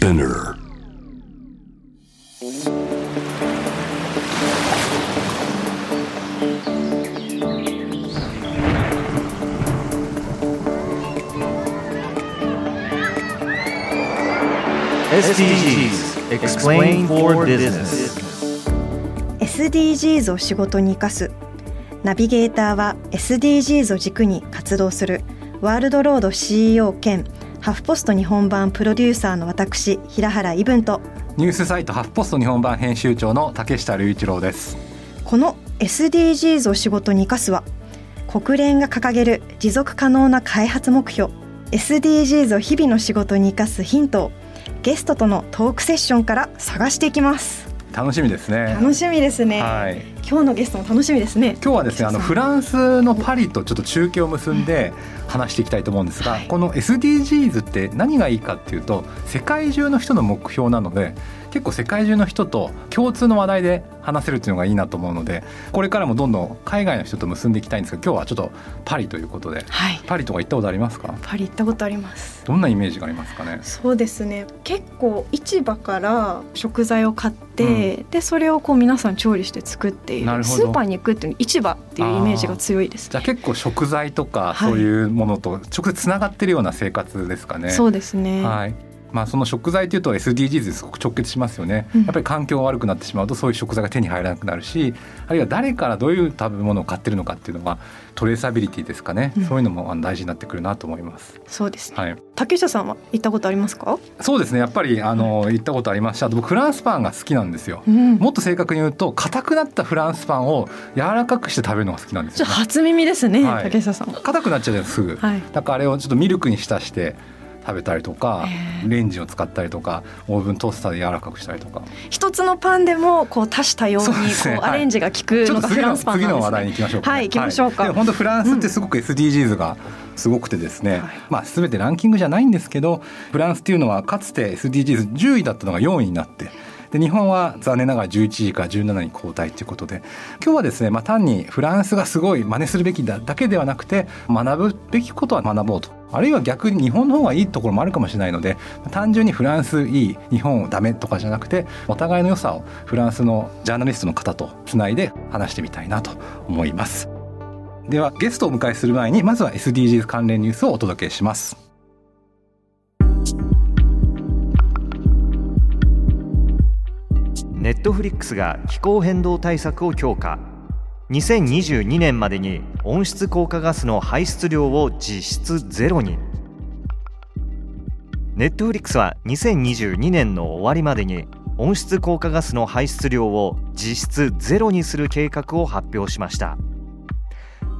Spinner SDGs Explain for Business SDGs を仕事に生かすナビゲーターは SDGs を軸に活動するワールドロード CEO 兼ハフポスト日本版プロデューサーの私平原伊文とニュースサイトハフポスト日本版編集長の竹下隆一郎です。この SDGs を仕事に生かすは国連が掲げる持続可能な開発目標 SDGs を日々の仕事に生かすヒントをゲストとのトークセッションから探していきます。楽しみですね。楽しみですね、はい今日のゲストも楽しみですね。今日はですねあのフランスのパリとちょっと中継を結んで話していきたいと思うんですが、はい。この SDGs って何がいいかっていうと世界中の人の目標なので結構世界中の人と共通の話題で話せるっていうのがいいなと思うのでこれからもどんどん海外の人と結んでいきたいんですが今日はちょっとパリということではい。パリとか行ったことありますか？パリ行ったことあります。どんなイメージがありますかね？そうですね。結構市場から食材を買って、でそれをこう皆さん調理して作っていなるほど。るスーパーに行くっていう市場っていうイメージが強いですじゃあ結構食材とかはいそういうものと直接つながってるような生活ですかね。そうですね、はいまあ、その食材というと SDGs ですごく直結しますよね、うん。やっぱり環境が悪くなってしまうとそういう食材が手に入らなくなるしあるいは誰からどういう食べ物を買ってるのかっていうのがトレーサビリティですかね、うん。そういうのも大事になってくるなと思います。そうですね。はい、竹下さんは行ったことありますか、そうですね。やっぱりあの行ったことありました。あと僕フランスパンが好きなんですよ。うん、もっと正確に言うと硬くなったフランスパンを柔らかくして食べるのが好きなんですよ、ね。初耳ですね、はい。竹下さん。硬くなっちゃうじゃんすぐ。はい。だからあれをちょっとミルクに浸して食べたりとかへーレンジを使ったりとかオーブントースターで柔らかくしたりとか。一つのパンでもこう多種多様にこそうアレンジが効くののがフランスパン次の話題なんですね。に行きましょうか、はい行きましょうか。でも本当フランスってすごく SDGs がすごくてですね、はい。まあ全てランキングじゃないんですけどフランスっていうのはかつて SDGs10 位だったのが4位になってで日本は残念ながら11位から17に後退ということで今日はですね、まあ、単にフランスがすごい真似するべきだだけではなくて学ぶべきことは学ぼうと。あるいは逆に日本の方がいいところもあるかもしれないので単純にフランスいい日本ダメとかじゃなくてお互いの良さをフランスのジャーナリストの方とつないで話してみたいなと思います。ではゲストをお迎えする前にまずは SDGs 関連ニュースをお届けします。ネットフリックスが気候変動対策を強化。2022年までに温室効果ガスの排出量を実質ゼロに。ネットフリックスは2022年の終わりまでに温室効果ガスの排出量を実質ゼロにする計画を発表しました。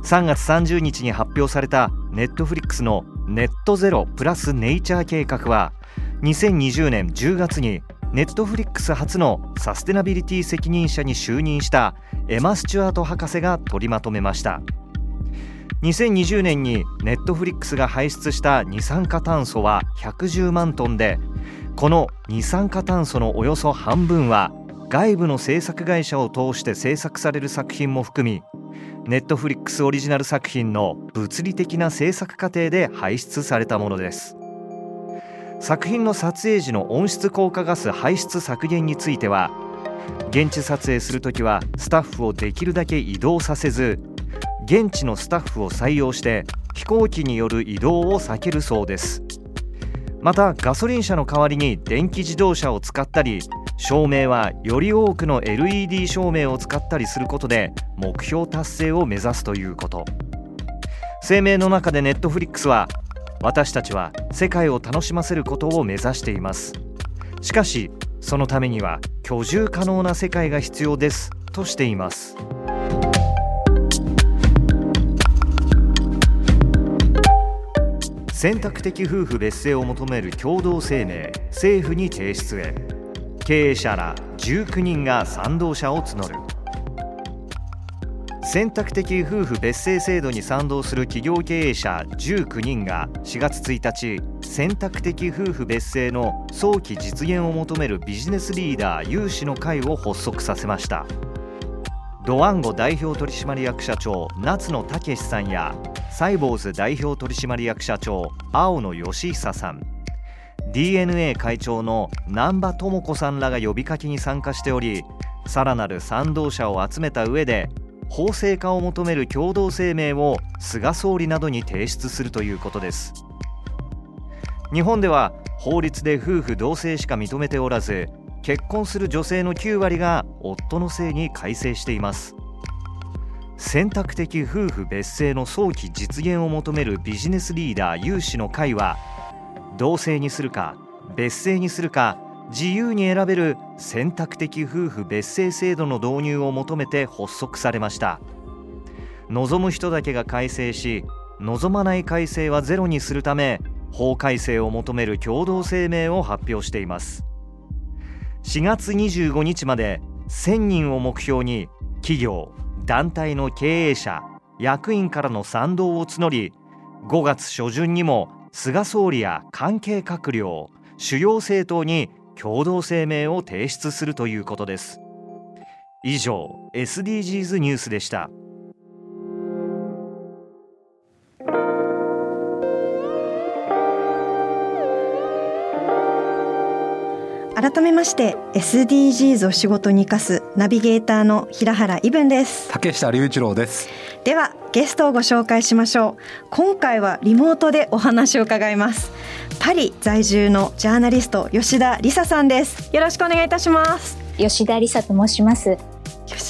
3月30日に発表されたネットフリックスのネットゼロプラスネイチャー計画は2020年10月にネットフリックス初のサステナビリティ責任者に就任したエマ・スチュアート博士が取りまとめました。2020年にネットフリックスが排出した二酸化炭素は110万トンでこの二酸化炭素のおよそ半分は外部の制作会社を通して制作される作品も含みネットフリックスオリジナル作品の物理的な制作過程で排出されたものです。作品の撮影時の温室効果ガス排出削減については現地撮影するときはスタッフをできるだけ移動させず現地のスタッフを採用して飛行機による移動を避けるそうです。またガソリン車の代わりに電気自動車を使ったり照明はより多くの LED 照明を使ったりすることで目標達成を目指すということ。声明の中でネットフリックスは私たちは世界を楽しませることを目指しています。しかしそのためには居住可能な世界が必要ですとしています。選択的夫婦別姓を求める共同声明政府に提出へ。経営者ら19人が賛同者を募る。選択的夫婦別姓制度に賛同する企業経営者19人が4月1日選択的夫婦別姓の早期実現を求めるビジネスリーダー有志の会を発足させました。ドワンゴ代表取締役社長夏野武さんやサイボーズ代表取締役社長青野義久さん。DNA 会長の難波智子さんらが呼びかけに参加しておりさらなる賛同者を集めた上で法制化を求める共同声明を菅総理などに提出するということです。日本では法律で夫婦同姓しか認めておらず結婚する女性の9割が夫の姓に改正しています。選択的夫婦別姓の早期実現を求めるビジネスリーダー有志の会は同姓にするか別姓にするか自由に選べる選姓的夫婦別姓制度の導入を求めて発足されました。望む人だけが改正し望まない改正はゼロにするため法改正を求める共同声明を発表しています。4月25日まで1000人を目標に企業団体の経営者役員からの賛同を募り5月初旬にも菅総理や関係閣僚主要政党に共同声明を提出するということです。以上 SDGs ニュースでした。改めまして SDGs を仕事に生かすナビゲーターの平原伊文です。竹下隆一郎です。ではゲストをご紹介しましょう。今回はリモートでお話を伺います。パリ在住のジャーナリスト吉田理沙さんです。よろしくお願いいたします。吉田理沙と申します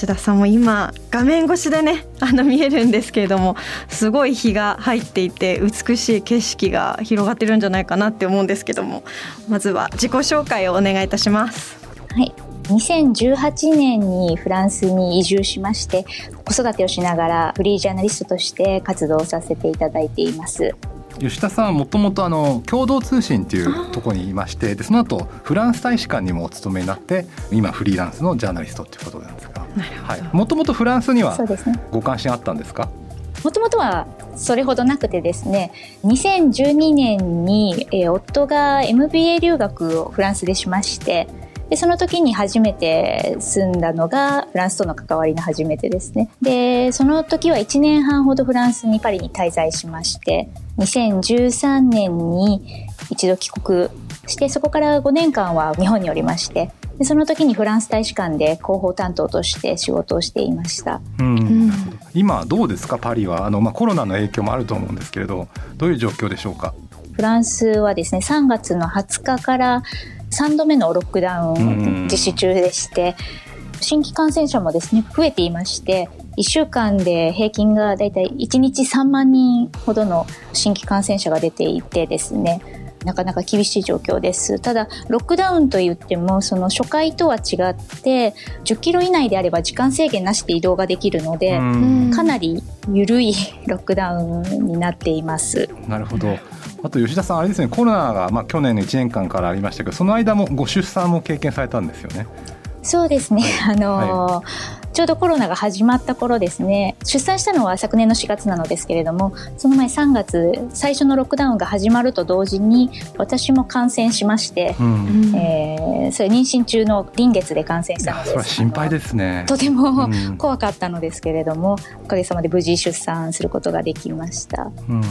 吉田さんも今画面越しでねあの見えるんですけれどもすごい日が入っていて美しい景色が広がってるんじゃないかなって思うんですけどもまずは自己紹介をお願いいたします。はい。2018年にフランスに移住しまして子育てをしながらフリージャーナリストとして活動させていただいています。吉田さんはもともとあの共同通信っていうところにいましてでその後フランス大使館にもお勤めになって今フリーランスのジャーナリストっていうことなんですが。もともとフランスにはご関心あったんですか？もともとはそれほどなくてですね2012年に、えー、夫が MBA 留学をフランスでしましてでその時に初めて住んだのがフランスとの関わりの初めてですね。でその時は1年半ほどフランスにパリに滞在しまして2013年に一度帰国してそこから5年間は日本におりましてでその時にフランス大使館で広報担当として仕事をしていました、うん、今どうですか？パリは。あの、まあ、コロナの影響もあると思うんですけれどどういう状況でしょうか？フランスはですね3月の20日から3度目のロックダウン実施中でして、新規感染者もですね、増えていまして、1週間で平均がだいたい1日3万人ほどの新規感染者が出ていてですね、なかなか厳しい状況です。ただ、ロックダウンといっても、その初回とは違って、10キロ以内であれば時間制限なしで移動ができるので、かなり緩いロックダウンになっています。なるほど。あと吉田さん、あれですね、コロナがまあ去年の1年間からありましたけど、その間もご出産も経験されたんですよね。そうですね、はい、あのーはいちょうどコロナが始まった頃ですね。出産したのは昨年の4月なのですけれどもその前3月最初のロックダウンが始まると同時に私も感染しまして、うん、えー、それ妊娠中の臨月で感染したのです。それ心配ですね。とても、怖かったのですけれどもおかげさまで無事出産することができました、うん、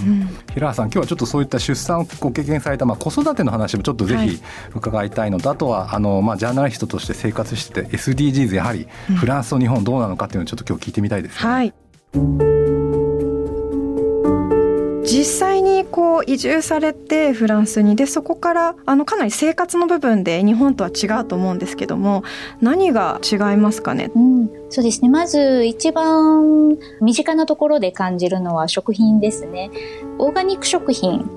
平原さん今日はちょっとそういった出産をご経験された、まあ、子育ての話もちょっとぜひ伺いたいのと、はい、あとはあの、まあ、ジャーナリストとして生活してて SDGs やはりフランスと日本どうなのかっていうのをちょっと今日聞いてみたいです、ね、はい。実際にこう移住されてフランスにでそこからあのかなり生活の部分で日本とは違うと思うんですけども何が違いますかね、うん、そうですね。まず一番身近なところで感じるのは食品ですね。オーガニック食品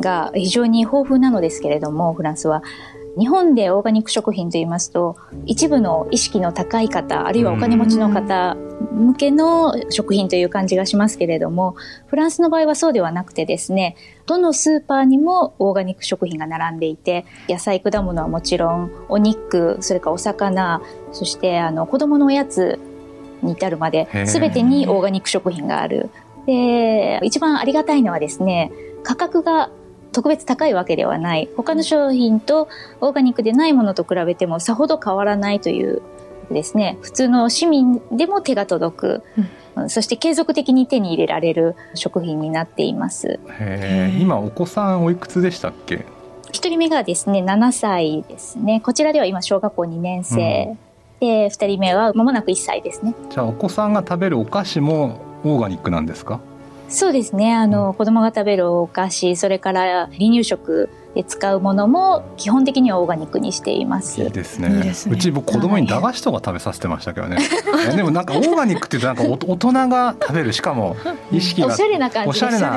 が非常に豊富なのですけれどもフランスは日本でオーガニック食品と言いますと一部の意識の高い方あるいはお金持ちの方向けの食品という感じがしますけれどもフランスの場合はそうではなくてですねどのスーパーにもオーガニック食品が並んでいて野菜果物はもちろんお肉それからお魚そしてあの子供のおやつに至るまで全てにオーガニック食品がある。で一番ありがたいのはですね価格が特別高いわけではない。他の商品とオーガニックでないものと比べてもさほど変わらないというですね、普通の市民でも手が届く、うん、そして継続的に手に入れられる食品になっています。今お子さんおいくつでしたっけ？1 1人目がですね、7歳ですね。こちらでは今小学校2年生。うん、で、2人目は間もなく1歳ですね。じゃあお子さんが食べるお菓子もオーガニックなんですか？そうですね。あの、子供が食べるお菓子、それから離乳食で使うものも基本的にはオーガニックにしています。いいですね。いいねうち僕子供に駄菓子とか食べさせてましたけどね。でもなんかオーガニックってなんか 大人が食べるしかも意識がおしゃれな感じおしゃれな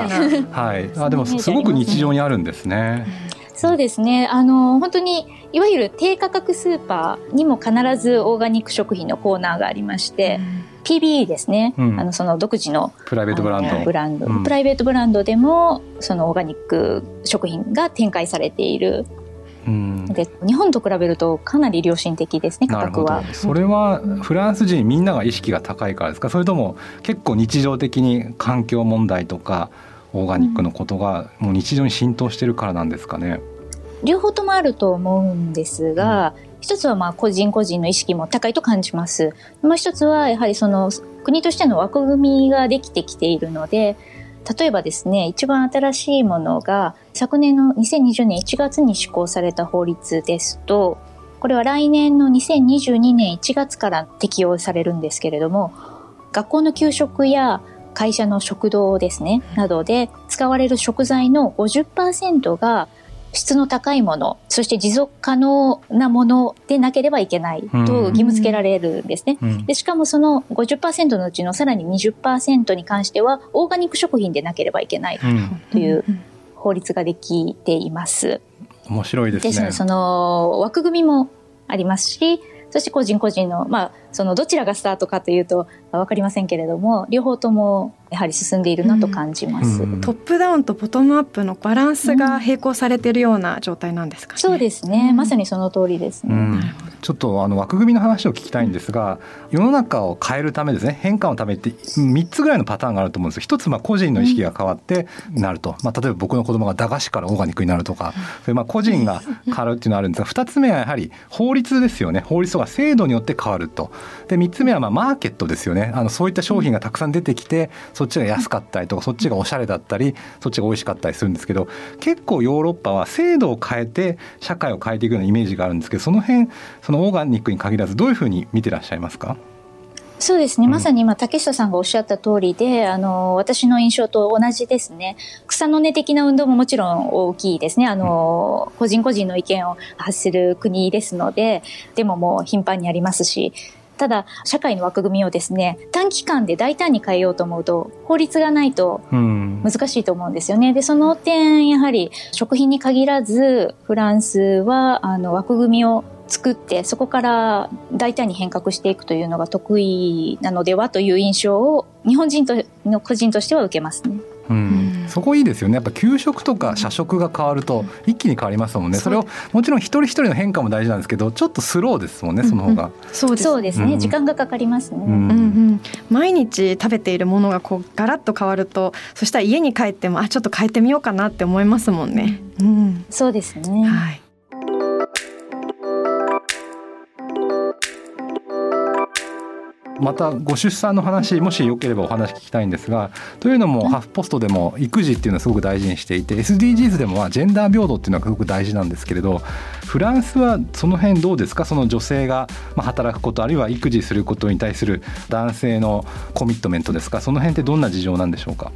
はい。あでもすごく日常にあるんですね。そうですね。あの本当にいわゆる低価格スーパーにも必ずオーガニック食品のコーナーがありまして。うん PB ですね、うん、あのその独自のプライベートブランド。ブランド、うん、プライベートブランドでもそのオーガニック食品が展開されている。うん、で日本と比べるとかなり良心的ですね価格は。それはフランス人みんなが意識が高いからですか？それとも結構日常的に環境問題とかオーガニックのことがもう日常に浸透してるからなんですかね、両方ともあると思うんですが、うん一つはまあ個人個人の意識も高いと感じます。もう一つはやはりその国としての枠組みができてきているので、例えばですね、一番新しいものが昨年の2020年1月に施行された法律ですと、これは来年の2022年1月から適用されるんですけれども、学校の給食や会社の食堂ですね、などで使われる食材の50%が質の高いもの、そして持続可能なものでなければいけないと義務付けられるんですね。でしかもその50%のうちのさらに20%に関しては、オーガニック食品でなければいけないという法律ができています。面白いですね。ですので、その枠組みもありますし、そして個人個人の、まあ、そのどちらがスタートかというと分かりませんけれども、両方ともやはり進んでいるなと感じます、うん、トップダウンとボトムアップのバランスが並行されているような状態なんですか、ね、そうですね、まさにその通りですね、ちょっとあの枠組みの話を聞きたいんですが、世の中を変えるためですね変化のためって3つぐらいのパターンがあると思うんです。一つまあ個人の意識が変わってなると、まあ、例えば僕の子供が駄菓子からオーガニックになるとか。それまあ個人が変わるっていうのがあるんですが2つ目はやはり法律ですよね。法律とか制度によって変わると。で3つ目はまあマーケットですよね。あのそういった商品がたくさん出てきてそっちが安かったりとかそっちがおしゃれだったりそっちが美味しかったりするんですけど結構ヨーロッパは制度を変えて社会を変えていくようなイメージがあるんですけどその辺そのオーガニックに限らずどういうふうに見てらっしゃいますか？そうですね。まさに今、竹下さんがおっしゃった通りで、あの、私の印象と同じですね。草の根的な運動ももちろん大きいですね。あの、個人個人の意見を発する国ですので、でももう頻繁にありますし、ただ、社会の枠組みをですね、短期間で大胆に変えようと思うと、法律がないと難しいと思うんですよね。で、その点、やはり食品に限らず、フランスは、あの、枠組みを作ってそこから大胆に変革していくというのが得意なのではという印象を日本人との個人としては受けますね。うん、そこいいですよね。やっぱ給食とか社食が変わると一気に変わりますもんね。それをもちろん一人一人の変化も大事なんですけどちょっとスローですもんねその方が、うんうん、そうです。そうですね、うん、時間がかかりますね、うん。うんうん、毎日食べているものがこうガラッと変わるとそしたら家に帰ってもあちょっと変えてみようかなって思いますもんね、うん、そうですね。はいまたご出産の話もしよければお話聞きたいんですがというのもハーフポストでも育児っていうのはすごく大事にしていて SDGs でもはジェンダー平等っていうのはすごく大事なんですけれどフランスはその辺どうですか？その女性が働くことあるいは育児することに対する男性のコミットメントですか？その辺ってどんな事情なんでしょうか？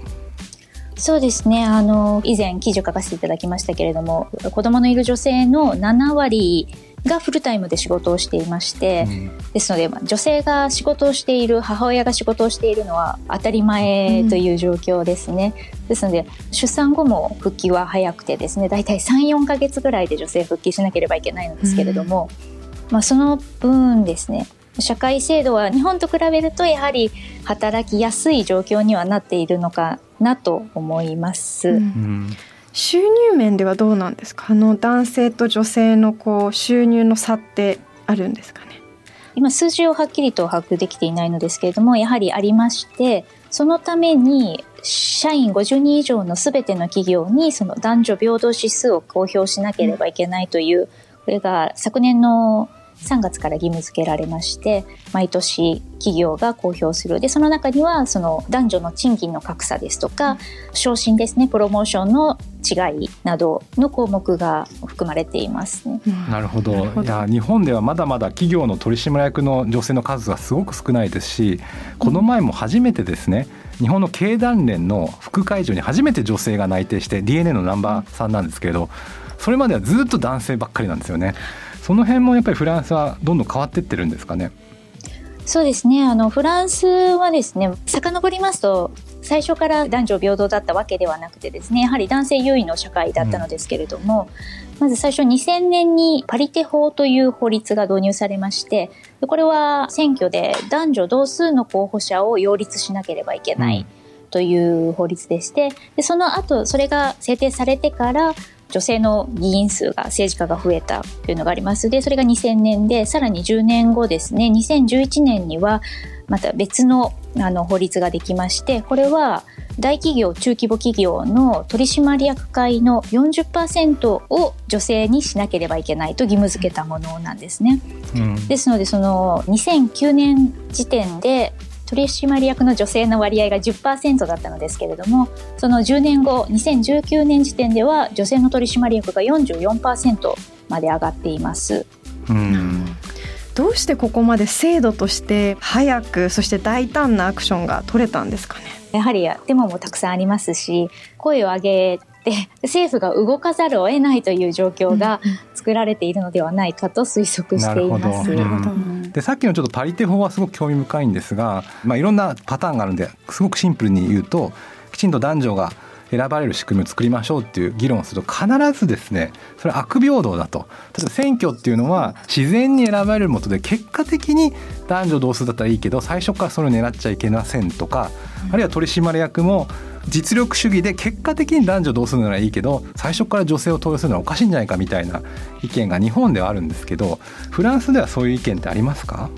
そうですね。あの、以前記事を書かせていただきましたけれども、子供のいる女性の7割がフルタイムで仕事をしていまして、うん、ですので、まあ、女性が仕事をしている母親が仕事をしているのは当たり前という状況ですね、うん、ですので出産後も復帰は早くてですね大体34か月ぐらいで女性復帰しなければいけないのですけれども、うん、まあ、その分ですね社会制度は日本と比べるとやはり働きやすい状況にはなっているのかなと思います。うん収入面ではどうなんですか？あの男性と女性のこう収入の差ってあるんですかね？今数字をはっきりと把握できていないのですけれどもやはりありましてそのために社員50人以上のすべての企業にその男女平等指数を公表しなければいけないというこれが昨年の3月から義務付けられまして毎年企業が公表する。でその中にはその男女の賃金の格差ですとか昇進ですね。プロモーションの違いなどの項目が含まれていますね。なるほど。いや日本ではまだまだ企業の取締役の女性の数がすごく少ないですしこの前も初めてですね、日本の経団連の副会長に初めて女性が内定して DNA のナンバー3なんですけれどそれまではずっと男性ばっかりなんですよね。その辺もやっぱりフランスはどんどん変わってってるんですかね？そうですね。あの、フランスはですね、遡りますと、最初から男女平等だったわけではなくてですね、やはり男性優位の社会だったのですけれども、うん、まず最初2000年にパリテ法という法律が導入されまして、これは選挙で男女同数の候補者を擁立しなければいけない。という法律でしてでその後それが制定されてから女性の議員数が政治家が増えたというのがあります。でそれが2000年でさらに10年後ですね。2011年にはまた別のあの法律ができましてこれは大企業中規模企業の取締役会の40%を女性にしなければいけないと義務付けたものなんですね。うん、ですのでその2009年時点で取締役の女性の割合が10%だったのですけれどもその10年後2019年時点では女性の取締役が44%まで上がっています。うんどうしてここまで制度として早くそして大胆なアクションが取れたんですかね？やはりデモもたくさんありますし声を上げて政府が動かざるを得ないという状況が作られているのではないかと推測しています。でさっきのちょっとパリテ法はすごく興味深いんですが、まあ、いろんなパターンがあるんですごくシンプルに言うときちんと男女が選ばれる仕組みを作りましょうっていう議論をすると必ずですねそれは悪平等だと。例えば選挙っていうのは自然に選ばれるもとで結果的に男女同数だったらいいけど最初からそれを狙っちゃいけませんとかあるいは取締役も実力主義で結果的に男女同数ならいいけど最初から女性を登用するのはおかしいんじゃないかみたいな意見が日本ではあるんですけどフランスではそういう意見ってありますか？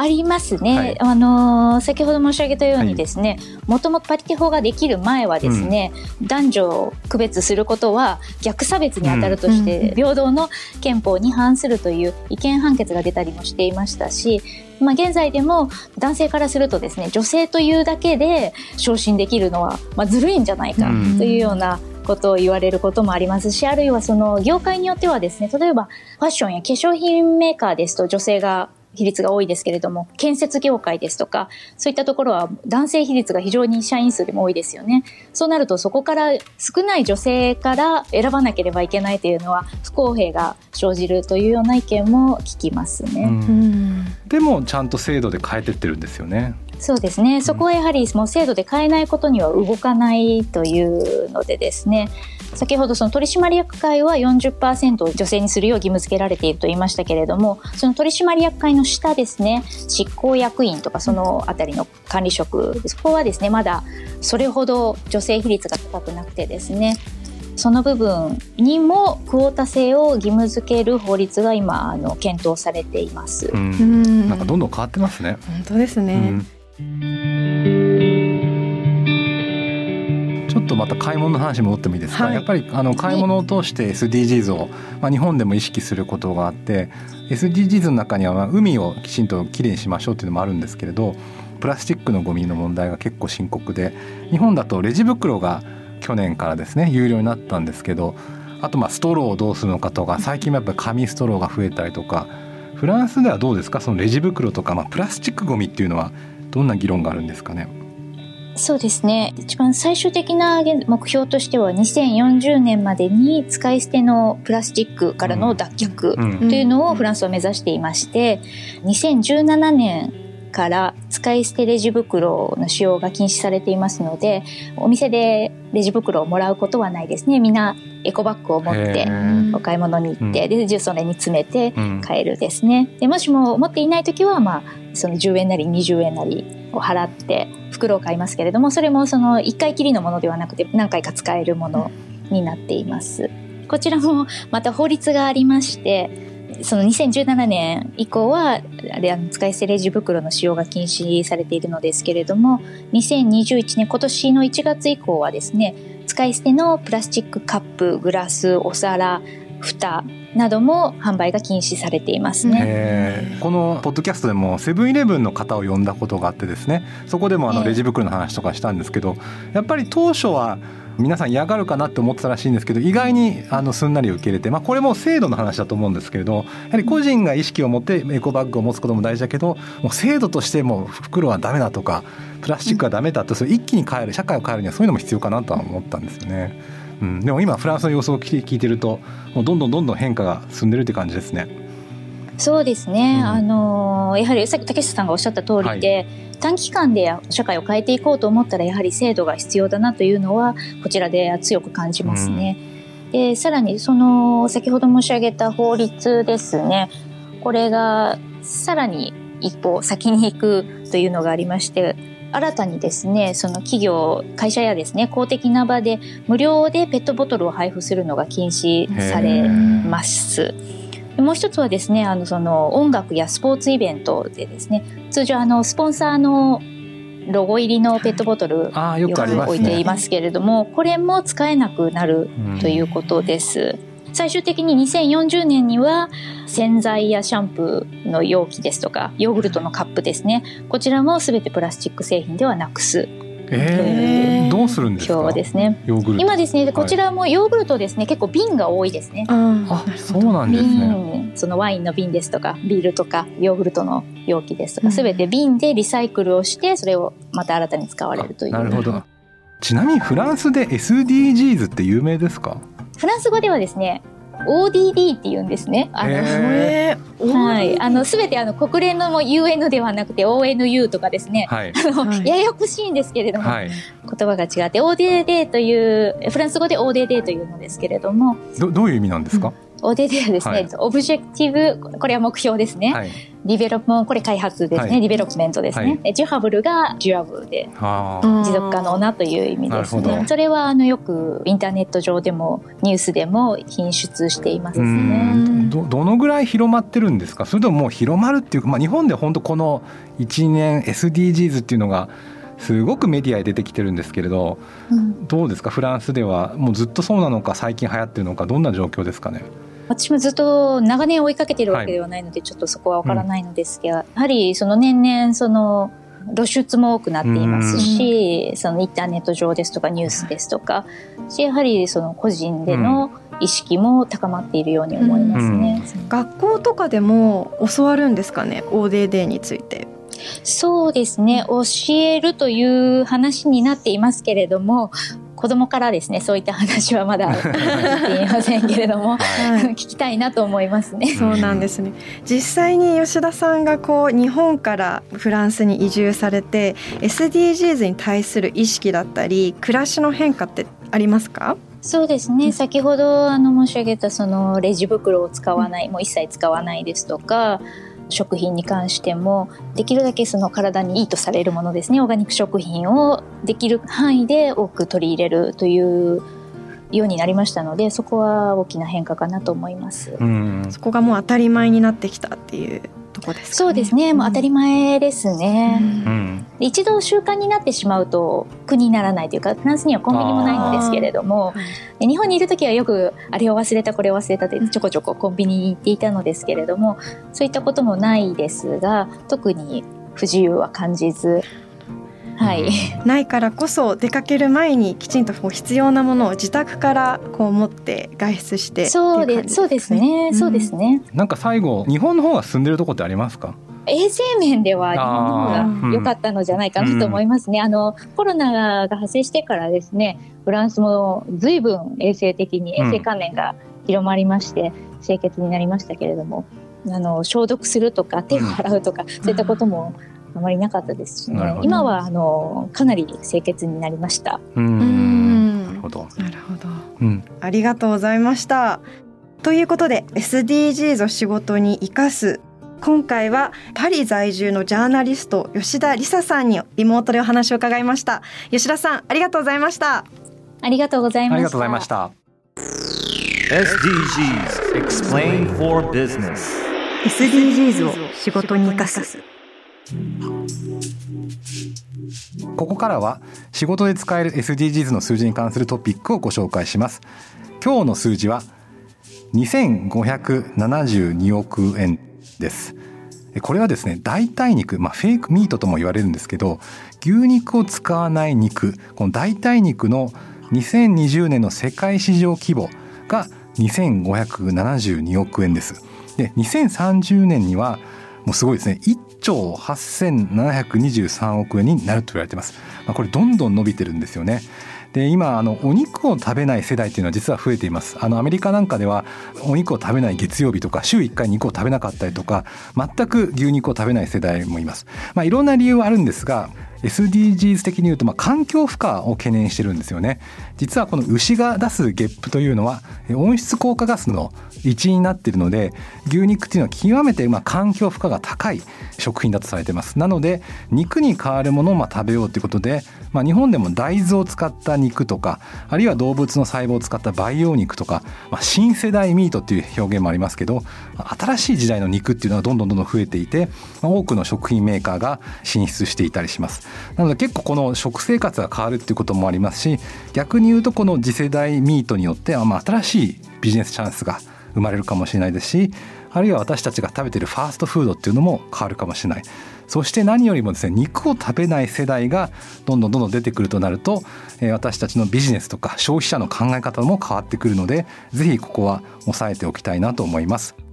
ありますね、はい、あの先ほど申し上げたようにですねもともとパリティ法ができる前はですね、うん、男女を区別することは逆差別にあたるとして、平等の憲法に反するという違憲判決が出たりもしていましたしまあ、現在でも男性からするとですね女性というだけで昇進できるのは、まあ、ずるいんじゃないかというようなことを言われることもありますし、あるいはその業界によってはですね、例えばファッションや化粧品メーカーですと女性が比率が多いですけれども、建設業界ですとか、そういったところは男性比率が非常に社員数でも多いですよね。そうなるとそこから少ない女性から選ばなければいけないというのは不公平が生じるというような意見も聞きますね。でもちゃんと制度で変えてってるんですよね。そうですね。そこはやはりもう制度で変えないことには動かないというのでですね。先ほどその取締役会は40%を女性にするよう義務付けられていると言いましたけれどもその取締役会の下ですね執行役員とかそのあたりの管理職そこはですねまだそれほど女性比率が高くなくてですねその部分にもクオータ制を義務付ける法律が今あの検討されています。んなんかどんどん変わってますね。本当ですね。ちょっとまた買い物の話戻ってもいいですか、はい、やっぱりあの買い物を通して SDGs を、まあ、日本でも意識することがあって SDGs の中にはまあ海をきちんときれいにしましょうっていうのもあるんですけれどプラスチックのゴミの問題が結構深刻で日本だとレジ袋が去年からですね有料になったんですけどあとまあストローをどうするのかとか最近もやっぱり紙ストローが増えたりとかフランスではどうですか？そのレジ袋とか、まあ、プラスチックゴミっていうのはどんな議論があるんですかね？そうですね。一番最終的な目標としては2040年までに使い捨てのプラスチックからの脱却というのをフランスは目指していまして、2017年から使い捨てレジ袋の使用が禁止されていますので、お店でレジ袋をもらうことはないですね。みんなエコバッグを持ってお買い物に行って、で、重曹に詰めて帰るですね。で、もしも持っていない時は、まあ、その10円なり20円なりを払って袋を買いますけれども、それもその1回きりのものではなくて何回か使えるものになっています。こちらもまた法律がありまして、その2017年以降は使い捨てレジ袋の使用が禁止されているのですけれども2021年今年の1月以降はですね使い捨てのプラスチックカップグラスお皿蓋なども販売が禁止されていますね。えーこのポッドキャストでもセブンイレブンの方を呼んだことがあってですねそこでもあのええレジ袋の話とかしたんですけどやっぱり当初は皆さん嫌がるかなって思ってたらしいんですけど意外にあのすんなり受け入れて、まあ、これも制度の話だと思うんですけれどやはり個人が意識を持ってエコバッグを持つことも大事だけどもう制度としてもう袋はダメだとかプラスチックはダメだとそれ一気に変える社会を変えるにはそういうのも必要かなとは思ったんですよね。うん、でも今フランスの様子を聞いてるともうどんどんどんどん変化が進んでるって感じですね。そうですね、うん。あのやはりさっき竹下さんがおっしゃった通りで、短期間で社会を変えていこうと思ったらやはり制度が必要だなというのはこちらで強く感じますね。でさらにその先ほど申し上げた法律ですねこれがさらに一歩先に行くというのがありまして新たにですねその企業会社やですね公的な場で無料でペットボトルを配布するのが禁止されます。もう一つはですね、あの、その音楽やスポーツイベントでですね、通常あの、スポンサーのロゴ入りのペットボトル、ああよく。置いていますけれども、これも使えなくなるうんということです。最終的に2040年には洗剤やシャンプーの容器ですとかヨーグルトのカップですねこちらも全てプラスチック製品ではなくすえー、どうするんですか？今日ですねヨーグルト。今ですねこちらもヨーグルトですね結構瓶が多いですねああ、そうなんですね。瓶そのワインの瓶ですとかビールとかヨーグルトの容器ですとか、うんすべて瓶でリサイクルをしてそれをまた新たに使われるというなるほど。ちなみにフランスで SDGs って有名ですか？フランス語ではですね ODD って言うんですね。あの、へえー。はい、あの全てあの国連のもう UN ではなくて ONU とかですね、はい。あのはい。ややこしいんですけれども、はい。言葉が違って ODD というフランス語で ODD というのですけれども。どどういう意味なんですか？ODD はですね、はい。 objectif これは目標ですね、はい。 développe これ開発ですね、はい。 développement ですね、はい。で durable が durable ではあ。持続可能なという意味ですね。それはあのよくインターネット上でもニュースでも品出していますうね。ん。どどのぐらい広まってるんですか？それとももう広まるっていうか、まあ、日本で本当この1年 SDGs っていうのがすごくメディアに出てきてるんですけれどうん。どうですか？フランスではもうずっとそうなのか最近流行ってるのかどんな状況ですかね？私もずっと長年追いかけてるわけではないので、ちょっとそこはわからないのですが、やはりその年々その露出も多くなっていますし、そのインターネット上ですとかニュースですとか、しやはりその個人での意識も高まっているように思いますね。学校とかでも教わるんですかね？ODD について。そうですね、教えるという話になっていますけれども、子供からですね、そういった話はまだ聞いていませんけれども、はい。聞きたいなと思いますね。そうなんですね。実際に吉田さんがこう日本からフランスに移住されて SDGs に対する意識だったり暮らしの変化ってありますか？そうですね、先ほどあの申し上げたそのレジ袋を使わない、もう一切使わないですとか、食品に関してもできるだけその体にいいとされるものですね。オーガニック食品をできる範囲で多く取り入れるというようになりましたのでそこは大きな変化かなと思います。うん。そこがもう当たり前になってきたっていうとこですか、ね、そうですね、もう当たり前ですね。うん。で一度習慣になってしまうと苦にならないというかフランスにはコンビニもないんですけれども日本にいる時はよくあれを忘れたこれを忘れたってちょこちょこコンビニに行っていたのですけれどもそういったこともないですが特に不自由は感じずはい、ないからこそ出かける前にきちんとこう必要なものを自宅からこう持って外出してそうでそうですね、ん。そうですね。なんか最後日本の方が進んでるとこってありますか？衛生面では日本の方が良かったのじゃないかなと思いますね。あの、コロナが発生してからですね、フランスも随分衛生的に、うん。衛生観念が広まりまして、清潔になりましたけれども、あの、消毒するとか、手を洗うとか、そういったこともあまりなかったですしね。今は、あの、かなり清潔になりました。なるほど、なるほど。うん、ありがとうございました。ということで SDGs を仕事に生かす。今回はパリ在住のジャーナリスト吉田梨沙さんにリモートでお話を伺いました。吉田さんありがとうございました。ありがとうございました。ありがとうございました。SDGs Explain for Business SDGs を仕事に生かすここからは仕事で使える SDGs の数字に関するトピックをご紹介します。今日の数字は2572億円です。これはですね代替肉、まあ、フェイクミートとも言われるんですけど牛肉を使わない肉この代替肉の2020年の世界市場規模が2572億円です。で2030年にはもうすごいですね兆8723億円になると言われています、まあ、これどんどん伸びてるんですよね。で今あのお肉を食べない世代っていうのは実は増えています。あのアメリカなんかではお肉を食べない月曜日とか週1回肉を食べなかったりとか全く牛肉を食べない世代もいます。まあいろんな理由はあるんですが SDGs 的に言うと、まあ、環境負荷を懸念してるんですよね。実はこの牛が出すゲップというのは温室効果ガスの一因になっているので牛肉っていうのは極めてまあ環境負荷が高い食品だとされてます。なので肉に代わるものをまあ食べようということで、まあ、日本でも大豆を使った肉とかあるいは動物の細胞を使った培養肉とか、まあ、新世代ミートっていう表現もありますけど新しい時代の肉っていうのはどんどんどんどん増えていて、まあ、多くの食品メーカーが進出していたりします。なので結構この食生活が変わるっていうこともありますし逆に言うとこの次世代ミートによってはまあ新しいビジネスチャンスが生まれるかもしれないですしあるいは私たちが食べてるファーストフードっていうのも変わるかもしれないそして何よりもですね肉を食べない世代がどんどんどんどん出てくるとなると、え、私たちのビジネスとか消費者の考え方も変わってくるのでぜひここは押さえておきたいなと思います。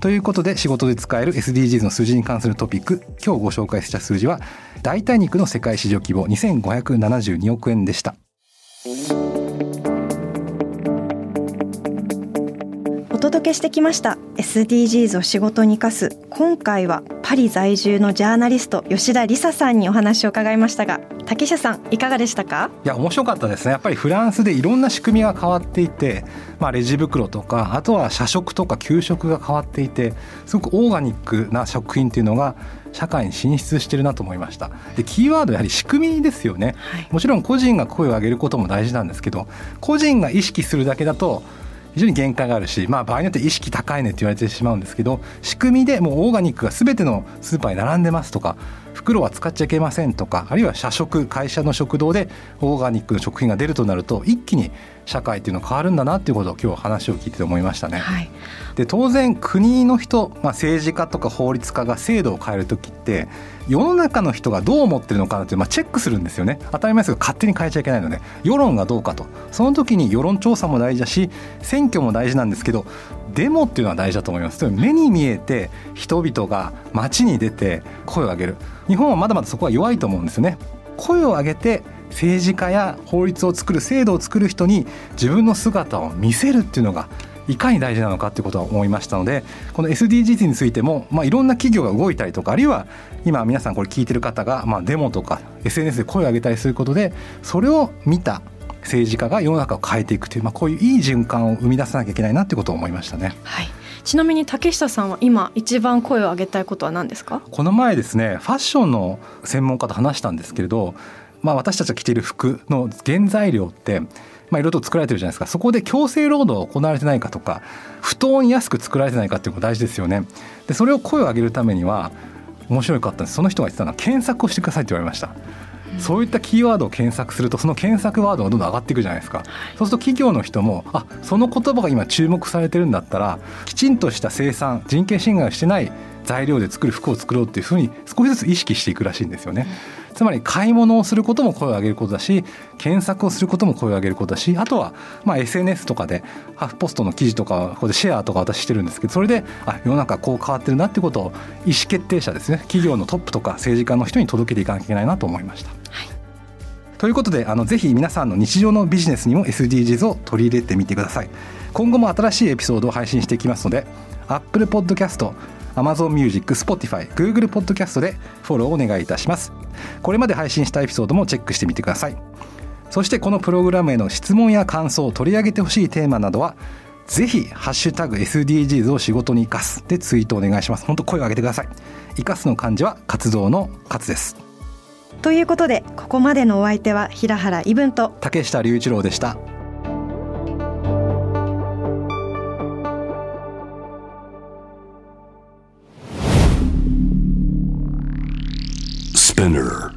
ということで仕事で使える SDGs の数字に関するトピック今日ご紹介した数字は代替肉の世界市場規模2572億円でした。お届けしてきました。SDGs を仕事に生かす今回はパリ在住のジャーナリスト吉田理沙さんにお話を伺いましたが竹下さんいかがでしたか？いや面白かったですね。やっぱりフランスでいろんな仕組みが変わっていて、まあ、レジ袋とかあとは社食とか給食が変わっていてすごくオーガニックな食品っていうのが社会に進出してるなと思いました。でキーワードやはり仕組みですよね、はい、もちろん個人が声を上げることも大事なんですけど個人が意識するだけだと非常に限界があるし、まあ、場合によって意識高いねって言われてしまうんですけど仕組みでもうオーガニックが全てのスーパーに並んでますとか袋は使っちゃいけませんとかあるいは社食会社の食堂でオーガニックの食品が出るとなると一気に社会っていうの変わるんだなっていうことを今日話を聞いて思いましたね。はい、で当然国の人、まあ、政治家とか法律家が制度を変える時って世の中の人がどう思ってるのかなって、まあ、チェックするんですよね。当たり前ですけど勝手に変えちゃいけないので世論がどうかと。その時に世論調査も大事だし選挙も大事なんですけどデモっていうのは大事だと思います。目に見えて人々が街に出て声を上げる日本はまだまだそこは弱いと思うんですよね声を上げて政治家や法律を作る制度を作る人に自分の姿を見せるっていうのがいかに大事なのかっていうことは思いましたのでこの SDGs についても、まあ、いろんな企業が動いたりとかあるいは今皆さんこれ聞いてる方が、まあ、デモとか SNS で声を上げたりすることでそれを見た政治家が世の中を変えていくという、まあ、こういういい循環を生み出さなきゃいけないなということを思いましたね。はいちなみに竹下さんは今一番声を上げたいことは何ですか？この前ですねファッションの専門家と話したんですけれどまあ、私たちが着ている服の原材料ってまあ、いろいろと作られてるじゃないですか。そこで強制労働が行われてないかとか不当に安く作られてないかっていうのが大事ですよね。でそれを声を上げるためには面白かったんです。その人が言ってたのは検索をしてくださいって言われました。そういったキーワードを検索するとその検索ワードがどんどん上がっていくじゃないですか。そうすると企業の人もあその言葉が今注目されてるんだったらきちんとした生産人権侵害をしてない材料で作る服を作ろうっていうふうに少しずつ意識していくらしいんですよね。つまり買い物をすることも声を上げることだし検索をすることも声を上げることだしあとはまあ SNS とかでハーフポストの記事とかここでシェアとか私してるんですけどそれであ世の中こう変わってるなってことを意思決定者ですね。企業のトップとか政治家の人に届けていかなきゃいけないなと思いました。はい。ということであのぜひ皆さんの日常のビジネスにも SDGs を取り入れてみてください。今後も新しいエピソードを配信していきますので Apple Podcast Amazon Music、Spotify、Google Podcast でフォローをお願いいたします。これまで配信したエピソードもチェックしてみてください。そしてこのプログラムへの質問や感想を取り上げてほしいテーマなどはぜひハッシュタグ SDGs を仕事に生かすでツイートお願いします。本当声を上げてください。生かすの漢字は活動の活です。ということでここまでのお相手は平原伊文と竹下隆一郎でした Spinner